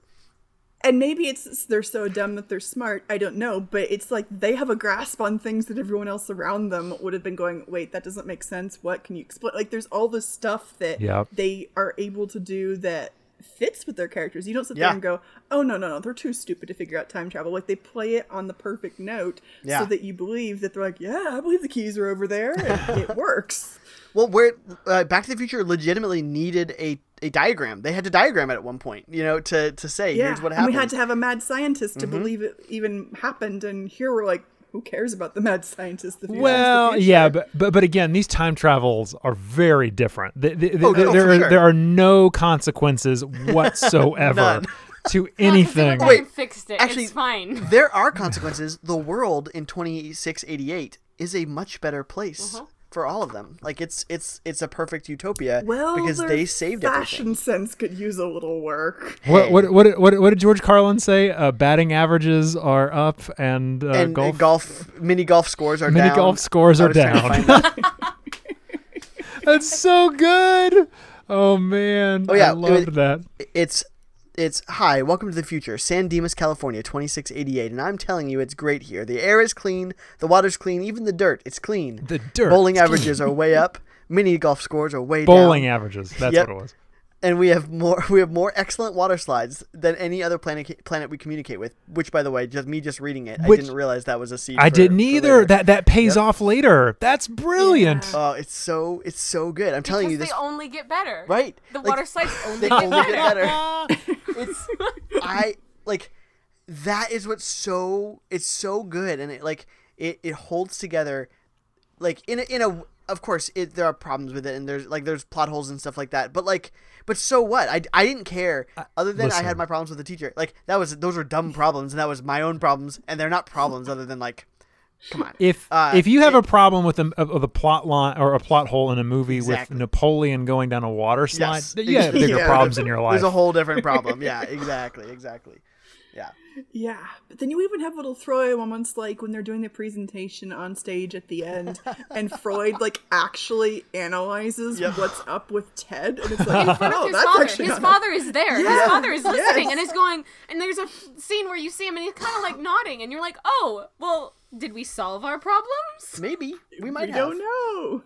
and maybe it's they're so dumb that they're smart i don't know but it's like they have a grasp on things that everyone else around them would have been going wait that doesn't make sense what can you explain like there's all this stuff that Yep. they are able to do that fits with their characters you don't sit Yeah. there and go oh no no no they're too stupid to figure out time travel like they play it on the perfect note Yeah. so that you believe that they're like yeah i believe the keys are over there and it [LAUGHS] works Well, where uh, Back to the Future legitimately needed a, a diagram. They had to diagram it at one point, you know, to, to say yeah here's what and happened. we had to have a mad scientist Mm-hmm. to believe it even happened and here we're like who cares about the mad scientist? The future is the Well, yeah, but, but but again, these time travels are very different. Th- th- th- Oh, no, there, for are, sure. there are no consequences whatsoever [LAUGHS] to [LAUGHS] Yeah, 'cause they anything. went Wait, fixed it. actually- it's fine. there are [LAUGHS] consequences. the world in 2688 is a much better place Uh-huh. For all of them. Like it's it's it's a perfect utopia Well, because their they saved fashion everything. sense could use a little work. What, what what what what did George Carlin say? Uh, batting averages are up and, uh, And golf, golf, mini golf scores are mini down. golf scores are was trying to down. that. [LAUGHS] [LAUGHS] That's so good. Oh man. Oh, yeah, I it loved was- that. it's it's hi, welcome to the future, San Dimas, California, 2688, and I'm telling you, it's great here. The air is clean, the water's clean, even the dirt, it's clean. The dirt. Bowling averages are way up, mini golf scores are way down. Bowling down. averages. That's Yep. what it was. And we have more [LAUGHS] we have more excellent water slides than any other planet planet we communicate with. Which, by the way, just me just reading it, Which- I didn't realize that was a seed. I for- didn't either. later. That that pays Yep. off later. That's brilliant. Oh, it's so it's so good. I'm telling you this. they only get better. Right. The Like, water slides [LAUGHS] only They get only better. get better. [LAUGHS] it's I like that is what's so it's so good and it like it, it holds together like in a, in a of course it there are problems with it and there's like there's plot holes and stuff like that but like but so what I, I didn't care other than I had my problems with the teacher like that was those were dumb problems and that was my own problems and they're not problems other than like come on If Uh, if you have a problem with a, of a plot line or a plot hole in a movie Exactly. with Napoleon going down a water slide, Yes. you have bigger [LAUGHS] Yeah. problems in your life. there's a whole different [LAUGHS] problem yeah exactly exactly yeah Yeah, but then you even have little throwaway moments like when they're doing the presentation on stage at the end, [LAUGHS] and Freud like actually analyzes Yep. what's up with Ted, and it's like, in front oh, of his that's father. His not- father is there. His Yes, father is listening yes. and is going. And there's a f- scene where you see him and he's kind of like nodding, and you're like, "Oh, well, did we solve our problems?" maybe we might We have don't know.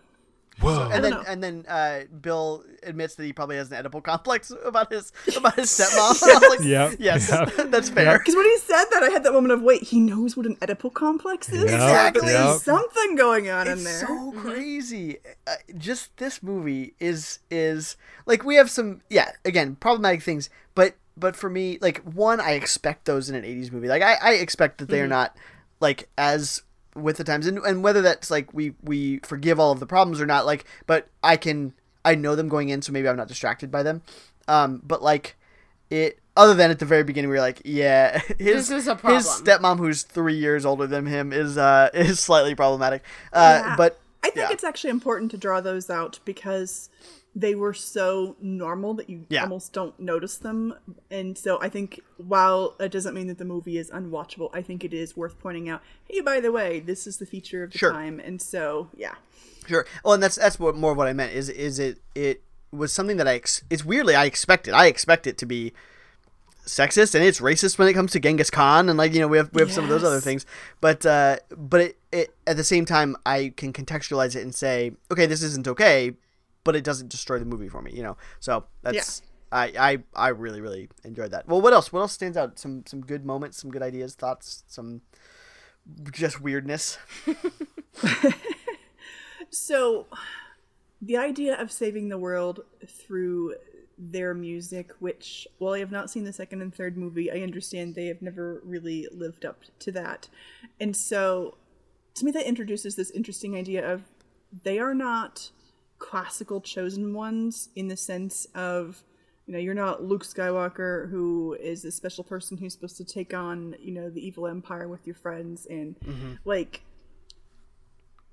Whoa. and then know. and then uh, Bill admits that he probably has an Oedipal complex about his [LAUGHS] about his stepmom. [LAUGHS] I was like, Yep, yes, yep. [LAUGHS] that's fair. Because when he said that, I had that moment of wait, he knows what an Oedipal complex is. Yep, Exactly. yep. There's something going on in there. so crazy. Uh, just this movie is is like we have some yeah again problematic things, but but for me like one I expect those in an '80s movie. Like I, I expect that they are not like as with the times and, and whether that's like we we forgive all of the problems or not like but I can I know them going in so maybe I'm not distracted by them. Um, but like it other than at the very beginning we were like yeah [LAUGHS] his This is a his stepmom who's three years older than him is uh [LAUGHS] is slightly problematic uh Yeah. but I think yeah. it's actually important to draw those out because they were so normal that you Yeah. almost don't notice them. And so I think while it doesn't mean that the movie is unwatchable, I think it is worth pointing out, hey, by the way, this is the feature of the Sure. time. And so, yeah. Sure. Well, and that's that's what more of what I meant is is it it was something that I ex- it's weirdly I expected. It i expect it to be sexist and it's racist when it comes to Genghis Khan and like you know we have we have some of those other things. But uh but it, it at the same time I can contextualize it and say, okay, this isn't okay, but it doesn't destroy the movie for me, you know. So that's I, I I really really enjoyed that. Well, what else? What else stands out? Some some good moments, some good ideas, thoughts, some just weirdness. [LAUGHS] So the idea of saving the world through their music, which while I have not seen the second and third movie, I understand they have never really lived up to that. And so to me that introduces this interesting idea of they are not classical chosen ones in the sense of you know you're not luke skywalker who is a special person who's supposed to take on you know the evil empire with your friends and mm-hmm. like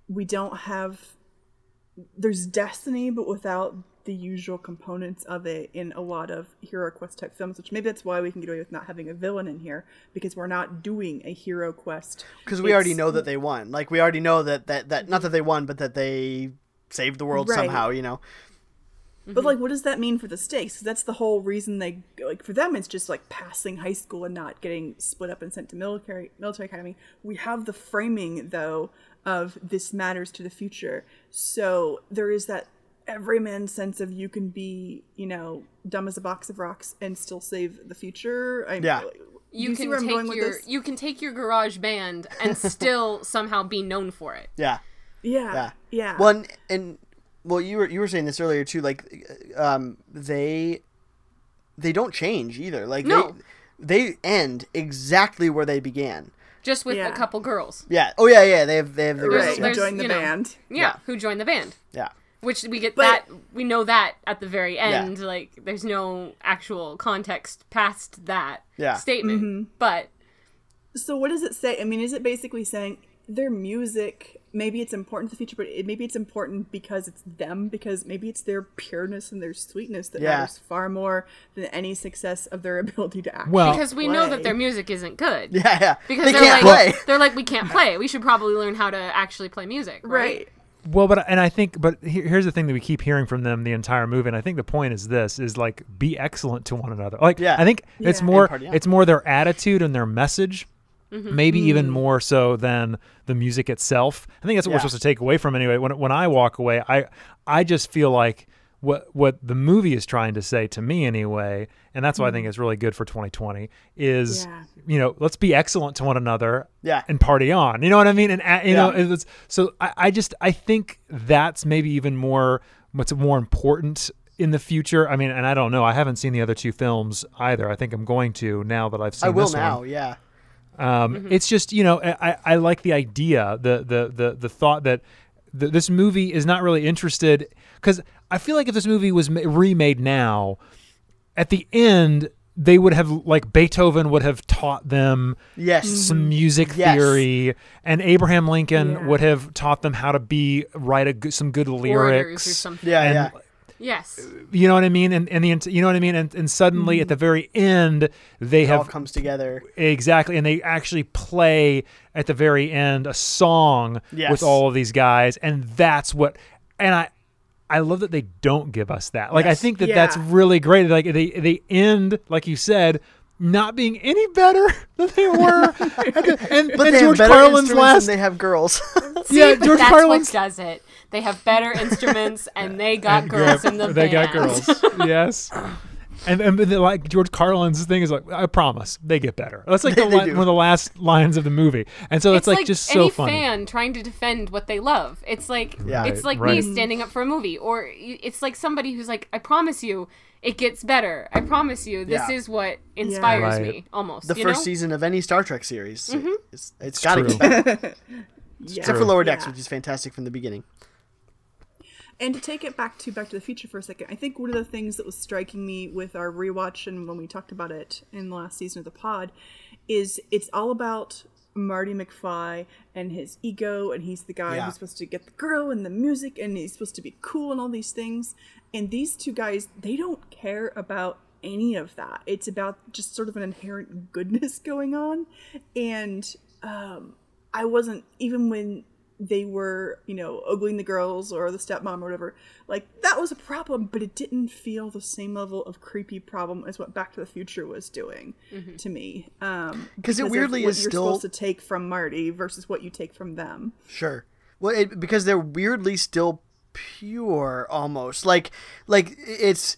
we don't have there's destiny but without the usual components of it in a lot of hero quest type films which maybe that's why we can get away with not having a villain in here because we're not doing a hero quest. Because we already know that they won. Like we already know that that that not that they won, but that they saved the world Right. somehow. You know. But like, what does that mean for the stakes? 'Cause that's the whole reason they like. For them, it's just like passing high school and not getting split up and sent to military military academy. We have the framing though of this matters to the future. So there is that everyman sense of you can be, you know, dumb as a box of rocks and still save the future. I, Yeah. You you see can where I'm going take your you can take your garage band and [LAUGHS] still somehow be known for it. Yeah. Yeah, Yeah. yeah, Well, and, and well, you were you were saying this earlier too. Like, um, they they don't change either. Like No. they they end exactly where they began. Just with Yeah. a couple girls. Yeah. Oh yeah, yeah. They have they have the right. girls. You Yeah. there's, join the you know, band. Yeah, Yeah. who joined the band. yeah. Which we get But- that we know that at the very end. Like there's no actual context past that Yeah. statement. Mm-hmm. But So what does it say? I mean, is it basically saying their music maybe it's important to the future, but it, maybe it's important because it's them because maybe it's their pureness and their sweetness that Yeah. matters far more than any success of their [LAUGHS] ability to act. Well, because we know that their music isn't good. Yeah, yeah. Because they they're can't like play. [LAUGHS] they're like we can't play. We should probably learn how to actually play music. Right. right. Well, but and I think, but here- here's the thing that we keep hearing from them the entire movie, and I think the point is this: is like be excellent to one another. Like, Yeah. I think it's more, And party it's more their attitude and their message, Mm-hmm. maybe even Mm. more so than the music itself. I think that's what we're supposed to take away from anyway. When when I walk away, I I just feel like what what the movie is trying to say to me anyway, and that's why I think it's really good for 2020 is Yeah. you know let's be excellent to one another Yeah. and party on. You know what I mean? And uh, you know, Yeah. it's, so I, I just I think that's maybe even more what's more important in the future. I mean, and I don't know. I haven't seen the other two films either. I think I'm going to now that I've seen. I will this one. now. Yeah. Um, It's just you know I, I like the idea, the the the the thought that th- this movie is not really interested because I feel like if this movie was ma- remade now, at the end they would have like Beethoven would have taught them Yes. some music Yes. theory, and Abraham Lincoln Yeah. would have taught them how to be write a good, some good lyrics. Yeah. and- yeah. Yes. You know what I mean? And and the you know what I mean? And and suddenly at the mm-hmm. very end they It all have comes together. Exactly, and they actually play at the very end a song Yes. with all of these guys, and that's what. And I, I love that they don't give us that. Like I think that that's really great. Like they they end like you said, not being any better [LAUGHS] than they were. at the- and But and they George have better Carlin's instruments last. than they have girls. [LAUGHS] See, Yeah, George that's Carlin's- what does it. They have better [LAUGHS] instruments and they got girls in the they got girls. [LAUGHS] yes. And, and then, like George Carlin's thing is like, I promise they get better. That's like [LAUGHS] the li- one of the last lines of the movie, and so it's, It's like, just so funny. any fan trying to defend what they love. It's like Yeah. it's like Right, me standing up for a movie, or it's like somebody who's like, "I promise you, it gets better. I promise you, this Yeah. is what inspires Right. me." Almost the you first know? season of any Star Trek series. Mm-hmm. It's, it's got to true. get better. Yeah. Except for Lower Decks, Yeah. which is fantastic from the beginning. And to take it back to Back to the Future for a second, I think one of the things that was striking me with our rewatch and when we talked about it in the last season of the pod is it's all about Marty McFly and his ego, and he's the guy Yeah. who's supposed to get the girl and the music, and he's supposed to be cool and all these things. And these two guys, they don't care about any of that. It's about just sort of an inherent goodness [LAUGHS] going on. And um, I wasn't, even when they were, you know, ogling the girls or the stepmom or whatever, like that was a problem, but it didn't feel the same level of creepy problem as what Back to the Future was doing to me. Um, 'Cause it of weirdly what is you're still- supposed to take from Marty versus what you take from them. Sure. Well, it, because they're weirdly still pure, almost like like it's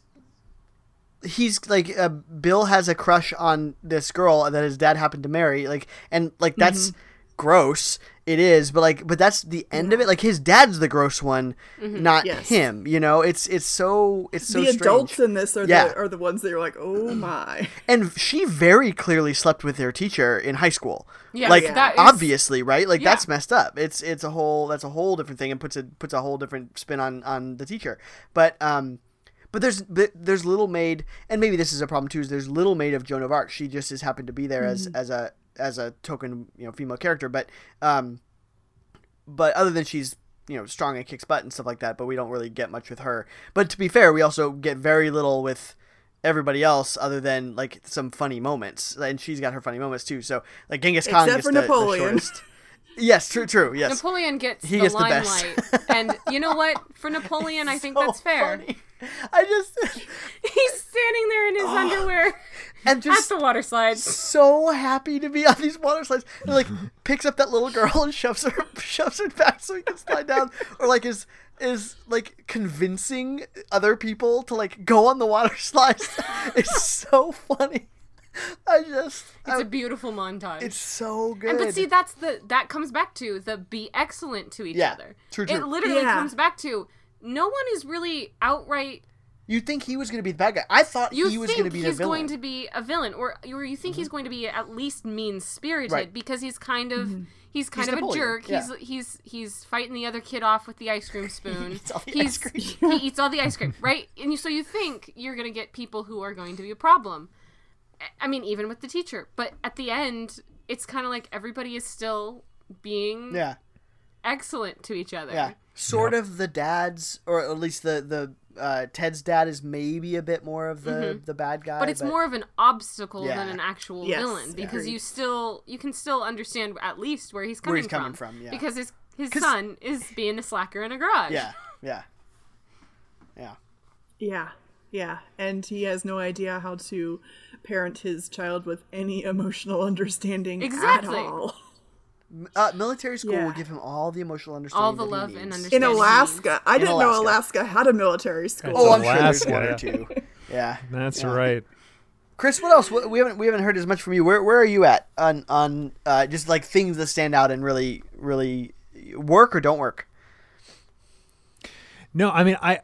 he's like uh, Bill has a crush on this girl that his dad happened to marry, like and like that's Mm-hmm. Gross. It is, but like, but that's the end of it. Like his dad's the gross one, not Yes. him. You know, it's it's so it's so the strange. adults in this are Yeah. the are the ones that are like, oh [CLEARS THROAT] my. and she very clearly slept with their teacher in high school. Yeah, like that is- obviously, right? Like Yeah. that's messed up. It's it's a whole that's a whole different thing and puts a puts a whole different spin on on the teacher. But um but there's but there's Little Maid and maybe this is a problem too is there's Little Maid of Joan of Arc. She just has happened to be there as as a as a token, you know, female character, but um but other than she's you know strong and kicks butt and stuff like that but we don't really get much with her. But to be fair we also get very little with everybody else other than like some funny moments and she's got her funny moments too. So like genghis khan Except for the, the Napoleon. shortest [LAUGHS] yes true true yes Napoleon gets He the gets the best. limelight, and you know what? For [LAUGHS] Napoleon, I think So that's fair. funny. i just [LAUGHS] He's standing there in his [GASPS] underwear and at just the water slides. so happy to be on these water slides and like [LAUGHS] picks up that little girl and shoves her shoves her back so he can slide down or like is is like convincing other people to like go on the water slides it's so funny [LAUGHS] i just It's I- a beautiful montage. it's so good And but see, that's the that comes back to the be excellent to each Yeah, other. true, It literally Yeah. comes back to no one is really outright. you think he was gonna be the bad guy i thought You he was gonna be the he's going to be a villain, or or you think he's mm-hmm. going to be at least mean spirited Right. because he's kind of mm-hmm. he's kind He's of Napoleon, a jerk. yeah. He's he's he's fighting the other kid off with the ice cream [LAUGHS] spoon. eats all the he's ice cream. he eats all the ice cream, right? And so you think you're gonna get people who are going to be a problem. I- I mean, even with the teacher, but at the end, it's kind of like everybody is still being yeah excellent to each other. yeah sort of the dad's or at least the the uh, Ted's dad is maybe a bit more of the the bad guy, Mm-hmm. but it's more of an obstacle Yeah. than an actual Yes, villain because agreed. you still you can still understand at least where he's coming Where he's from, coming from, yeah. because his his 'Cause- son is being a slacker in a garage. yeah, yeah, yeah. Yeah, yeah, and he has no idea how to parent his child with any emotional understanding Exactly. at all. Uh, military school will give him all the emotional understanding. All the that he love and understanding. In Alaska. I didn't know Alaska. Alaska had a military school. It's Oh, I'm sure there's one yeah. or two. Yeah, That's Yeah. right. Chris, what else? We haven't we haven't heard as much from you. Where where are you at on on uh, just like things that stand out and really really work or don't work? No, I mean, I,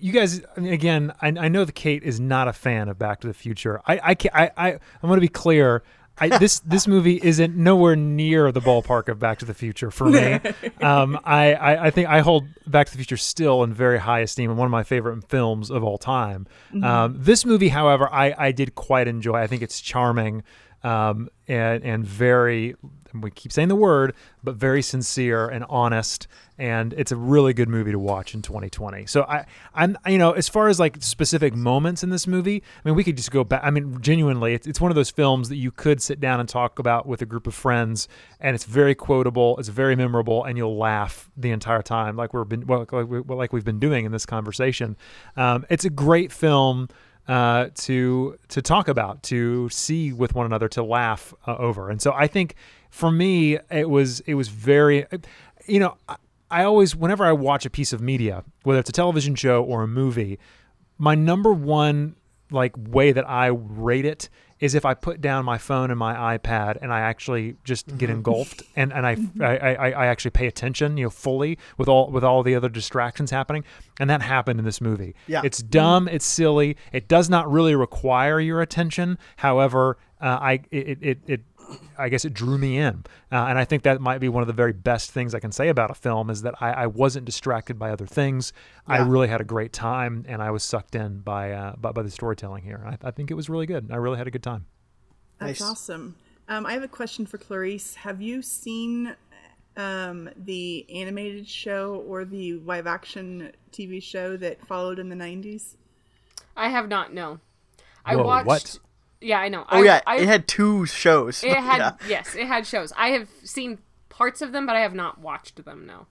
you guys, I mean, again, I, I know that Kate is not a fan of Back to the Future. I, I, ca- I, I I'm going to be clear. I, [LAUGHS] this this movie isn't nowhere near the ballpark of Back to the Future for me. [LAUGHS] Um, I, I, I think I hold Back to the Future still in very high esteem and one of my favorite films of all time. Um, this movie, however, I, I did quite enjoy. I think it's charming um, and and very. And We keep saying the word, but very sincere and honest, and it's a really good movie to watch in 2020. So I, I'm, you know, as far as like specific moments in this movie, I mean, we could just go back. I mean, genuinely, it's, it's one of those films that you could sit down and talk about with a group of friends, and it's very quotable, it's very memorable, and you'll laugh the entire time, like we've been, well, like, we, like we've been doing in this conversation. Um, it's a great film uh, to to talk about, to see with one another, to laugh uh, over. And so I think for me, it was it was very, you know, I, I always whenever I watch a piece of media, whether it's a television show or a movie, my number one like way that I rate it is if I put down my phone and my iPad and I actually just get engulfed and, and I, I, I, I actually pay attention, you know, fully with all with all the other distractions happening. And that happened in this movie. Yeah. It's dumb, it's silly, it does not really require your attention. However, uh, I it, it, it I guess it drew me in, uh, and I think that might be one of the very best things I can say about a film is that I, I wasn't distracted by other things. I really had a great time, and I was sucked in by uh, by, by the storytelling here. I, I think it was really good. I really had a good time. That's Nice. awesome. Um, I have a question for Clarisse. Have you seen um, the animated show or the live action TV show that followed in the 90s? I have not. No, I Whoa, watched. what? Yeah, I know. Oh I, yeah, I, it had two shows. It had Yeah. [LAUGHS] yes, it had shows. I have seen parts of them, but I have not watched them. No.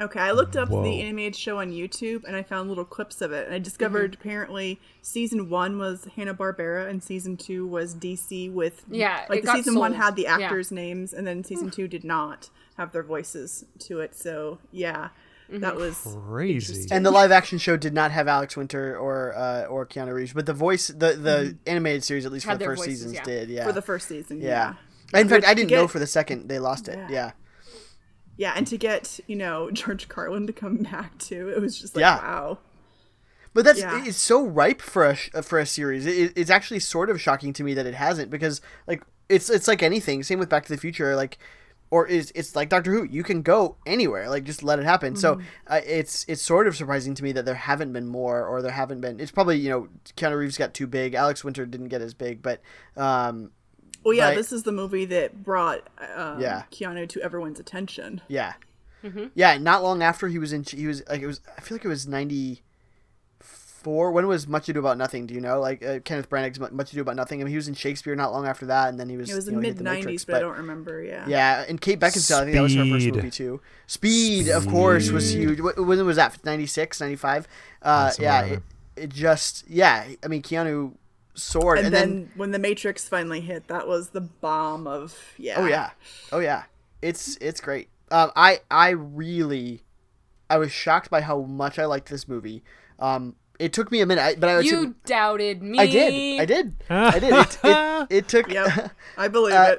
Okay, I looked up Whoa. the animated show on YouTube and I found little clips of it. And I discovered Mm-hmm. apparently season one was Hanna Barbera and season two was DC with Yeah, like it the got season one had the Yeah. actors' names and then season two did not have their voices to it. So yeah, Mm-hmm. that was Crazy. And the live action show did not have Alex Winter or uh, or Keanu Reeves, but the voice, the the animated series, at least for the first voices, seasons, yeah. did. Yeah. for the first season. yeah. Yeah. In fact, I didn't know for the second they lost it. Yeah. Yeah. Yeah, and to get you know George Carlin to come [LAUGHS] back too, it was just like Yeah. wow. But that's Yeah. it's so ripe for a for a series. It, it's actually sort of shocking to me that it hasn't because like it's it's like anything. Same with Back to the Future, like or is it's like Doctor Who. You can go anywhere, like just let it happen. So Mm-hmm. uh, it's it's sort of surprising to me that there haven't been more, or there haven't been. It's probably you know Keanu Reeves got too big. Alex Winter didn't get as big, but um, Well, yeah, Right. this is the movie that brought um, Yeah. Keanu to everyone's attention. yeah, Mm-hmm. yeah. Not long after he was in, he was like it was. I feel like it was ninety four. When was Much Ado About Nothing? Do you know? Like uh, Kenneth Branagh's Much Ado About Nothing. I mean, he was in Shakespeare not long after that, and then he was. It was you in know, he mid The Matrix, '90s, but, I don't remember. Yeah. Yeah, and Kate Beckinsale. I think that was her first movie too. Speed, of course, was huge. Wh- When was that? 96, 95? Uh, Somewhere yeah, it, it just yeah. I mean, Keanu soared, And, and, then, then, when the Matrix finally hit, that was the bomb of yeah. oh yeah, oh yeah, it's it's great. Um, I I really, I was shocked by how much I liked this movie. Um, it took me a minute, I- but I was. You doubted me. I did. I did. I did. It, it, [LAUGHS] it took. Yep. [LAUGHS] I believe Uh,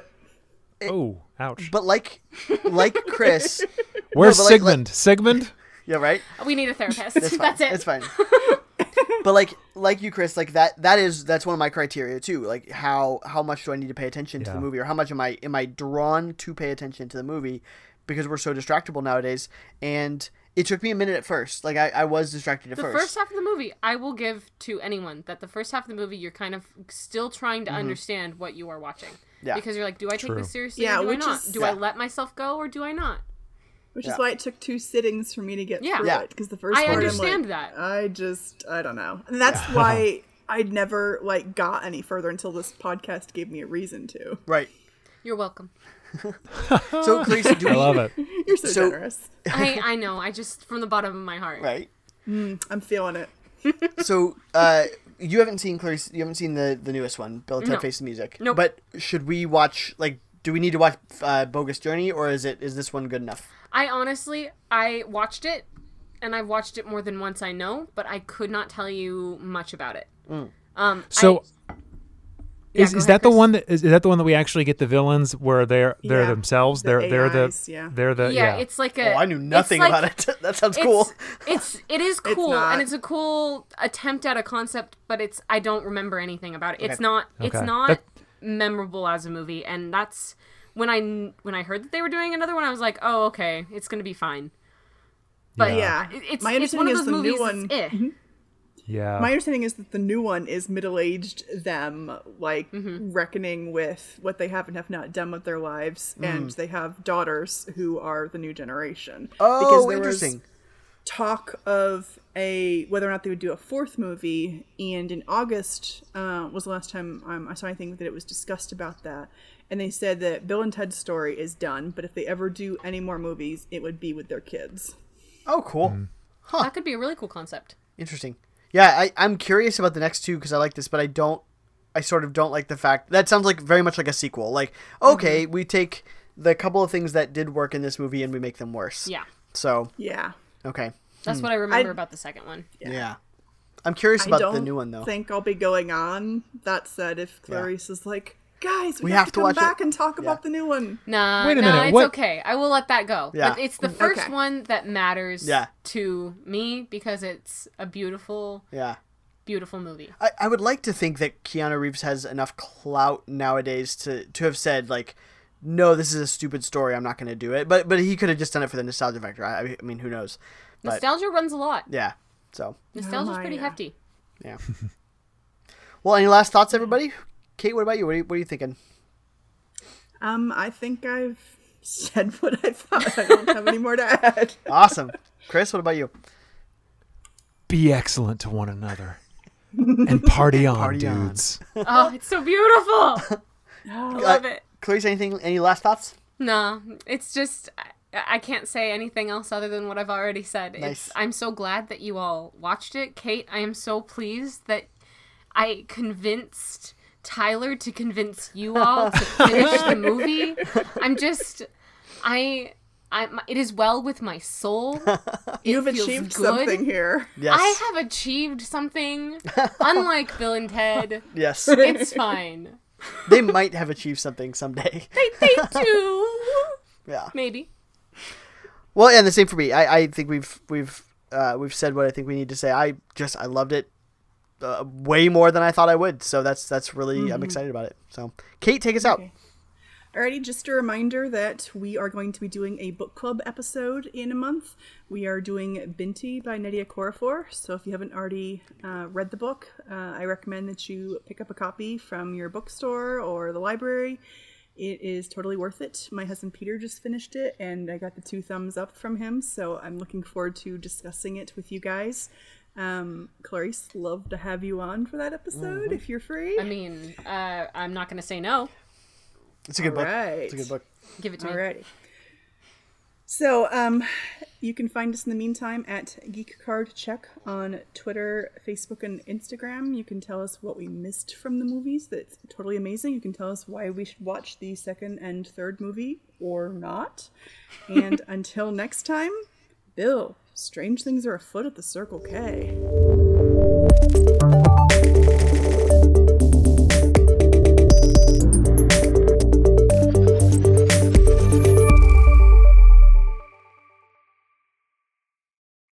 it. oh, ouch. But like, like Chris. [LAUGHS] Where's but like- like- Sigmund? Sigmund? Yeah. Right. We need a therapist. That's fine. That's it. It's fine. but like like you, Chris, like that that is that's one of my criteria too. Like how how much do I need to pay attention to the movie, or how much am I am I drawn to pay attention to the movie because we're so distractible nowadays. And it took me a minute at first. Like I, I was distracted at The first. first half of the movie, I will give to anyone that the first half of the movie, you're kind of still trying to understand what you are watching. Mm-hmm. Yeah. Because you're like, do I take this seriously Yeah, or do I which not? is- do Yeah. I let myself go or do I not? Which yeah. is why it took two sittings for me to get Yeah. through Yeah. it. Because the first I part, understand I'm like, that. I just I don't know, and that's why [LAUGHS] I never like got any further until this podcast gave me a reason to. right. You're welcome. [LAUGHS] So Clarisse, do I we, love it. [LAUGHS] You're so, So- generous. [LAUGHS] I, I know. I just, from the bottom of my heart. right. I'm feeling it. So uh, you haven't seen Clarisse. You haven't seen the the newest one, Bill and Ted No. Face the Music. Nope. But should we watch like do we need to watch uh, Bogus Journey, or is it is this one good enough? I honestly, I watched it, and I've watched it more than once. I know, but I could not tell you much about it. Um, So I- Yeah, is, is ahead, that the one that is, is that the one that we actually get the villains where they're they're Yeah, themselves? the they're they're the yeah. they're the yeah, yeah. it's like a. Oh, I knew it's nothing like- about it. [LAUGHS] that sounds It's, cool. It's it is [LAUGHS] cool not. and it's a cool attempt at a concept, but it's I don't remember anything about it. It's Okay. not it's Okay. not That- memorable as a movie, and that's when I when I heard that they were doing another one, I was like, oh okay, it's gonna be fine. But Yeah. it- it's My it's one understanding of is those the new movies. one- That's, eh. Yeah. My understanding is that the new one is middle-aged them, like Mm-hmm. reckoning with what they have and have not done with their lives, Mm. and they have daughters who are the new generation. oh, there was interesting. talk of a whether or not they would do a fourth movie, and in August uh, was the last time um, I saw anything that it was discussed about that. And they said that Bill and Ted's story is done, but if they ever do any more movies, it would be with their kids. Oh, cool. Mm. That could be a really cool concept. Interesting. Yeah, I, I'm curious about the next two because I like this, but I don't. I sort of don't like the fact that sounds like very much like a sequel. Like, okay, Mm-hmm. we take the couple of things that did work in this movie and we make them worse. Yeah, So, Yeah. okay. that's what I remember I- about the second one. Yeah. I'm curious I about don't the new one though. think I'll be going on. That said, if Clarisse is like, guys, we, We have, have to to come watch it." back and talk Yeah. about the new one. Nah, Wait a nah, minute, it's what- okay. I will let that go. Yeah. But it's the first Okay. one that matters Yeah. to me because it's a beautiful, yeah. beautiful movie. I, I would like to think that Keanu Reeves has enough clout nowadays to, to have said like, no, this is a stupid story. I'm not going to do it. But but he could have just done it for the nostalgia factor. I, I mean, who knows? But Nostalgia runs a lot. yeah. So Nostalgia's oh my, pretty hefty. yeah. [LAUGHS] well, any last thoughts, everybody? Kate, what about you? What are you, what are you thinking? Um, I think I've said [LAUGHS] what I thought. I don't have any more to add. [LAUGHS] Awesome, Chris. What about you? Be excellent to one another. and party [LAUGHS] on, Party on. dudes. Oh, it's so beautiful. I love it. Clarisse, anything? Any last thoughts? No, it's just I, I can't say anything else other than what I've already said. Nice. It's I'm so glad that you all watched it. Kate, I am so pleased that I convinced Tyler to convince you [LAUGHS] all to finish the movie. [LAUGHS] I'm just I I it is well with my soul. [LAUGHS] You've achieved good. something here. Yes. I have achieved something unlike Bill and Ted. Yes. It's fine. they might have achieved something someday. They they do. Yeah. Maybe. Well, and the same for me. I, I think we've we've uh, we've said what I think we need to say. I just I loved it uh, way more than I thought I would. So that's that's really I'm excited about it. So Kate, take us out. Okay. Alrighty, just a reminder that we are going to be doing a book club episode in a month. We are doing Binti by Nnedi Okorafor. So if you haven't already uh, read the book, uh, I recommend that you pick up a copy from your bookstore or the library. It is totally worth it. My husband Peter just finished it, and I got the two thumbs up from him. So I'm looking forward to discussing it with you guys. Um, Clarisse, love to have you on for that episode if you're free. I mean, uh, I'm not going to say no. It's a good book. Alright. It's a good book. Give it to me. Alrighty. So, um, you can find us in the meantime at Geek Card Check on Twitter, Facebook, and Instagram. You can tell us what we missed from the movies. That's totally amazing. You can tell us why we should watch the second and third movie or not. And [LAUGHS] until next time, Bill, strange things are afoot at the Circle K.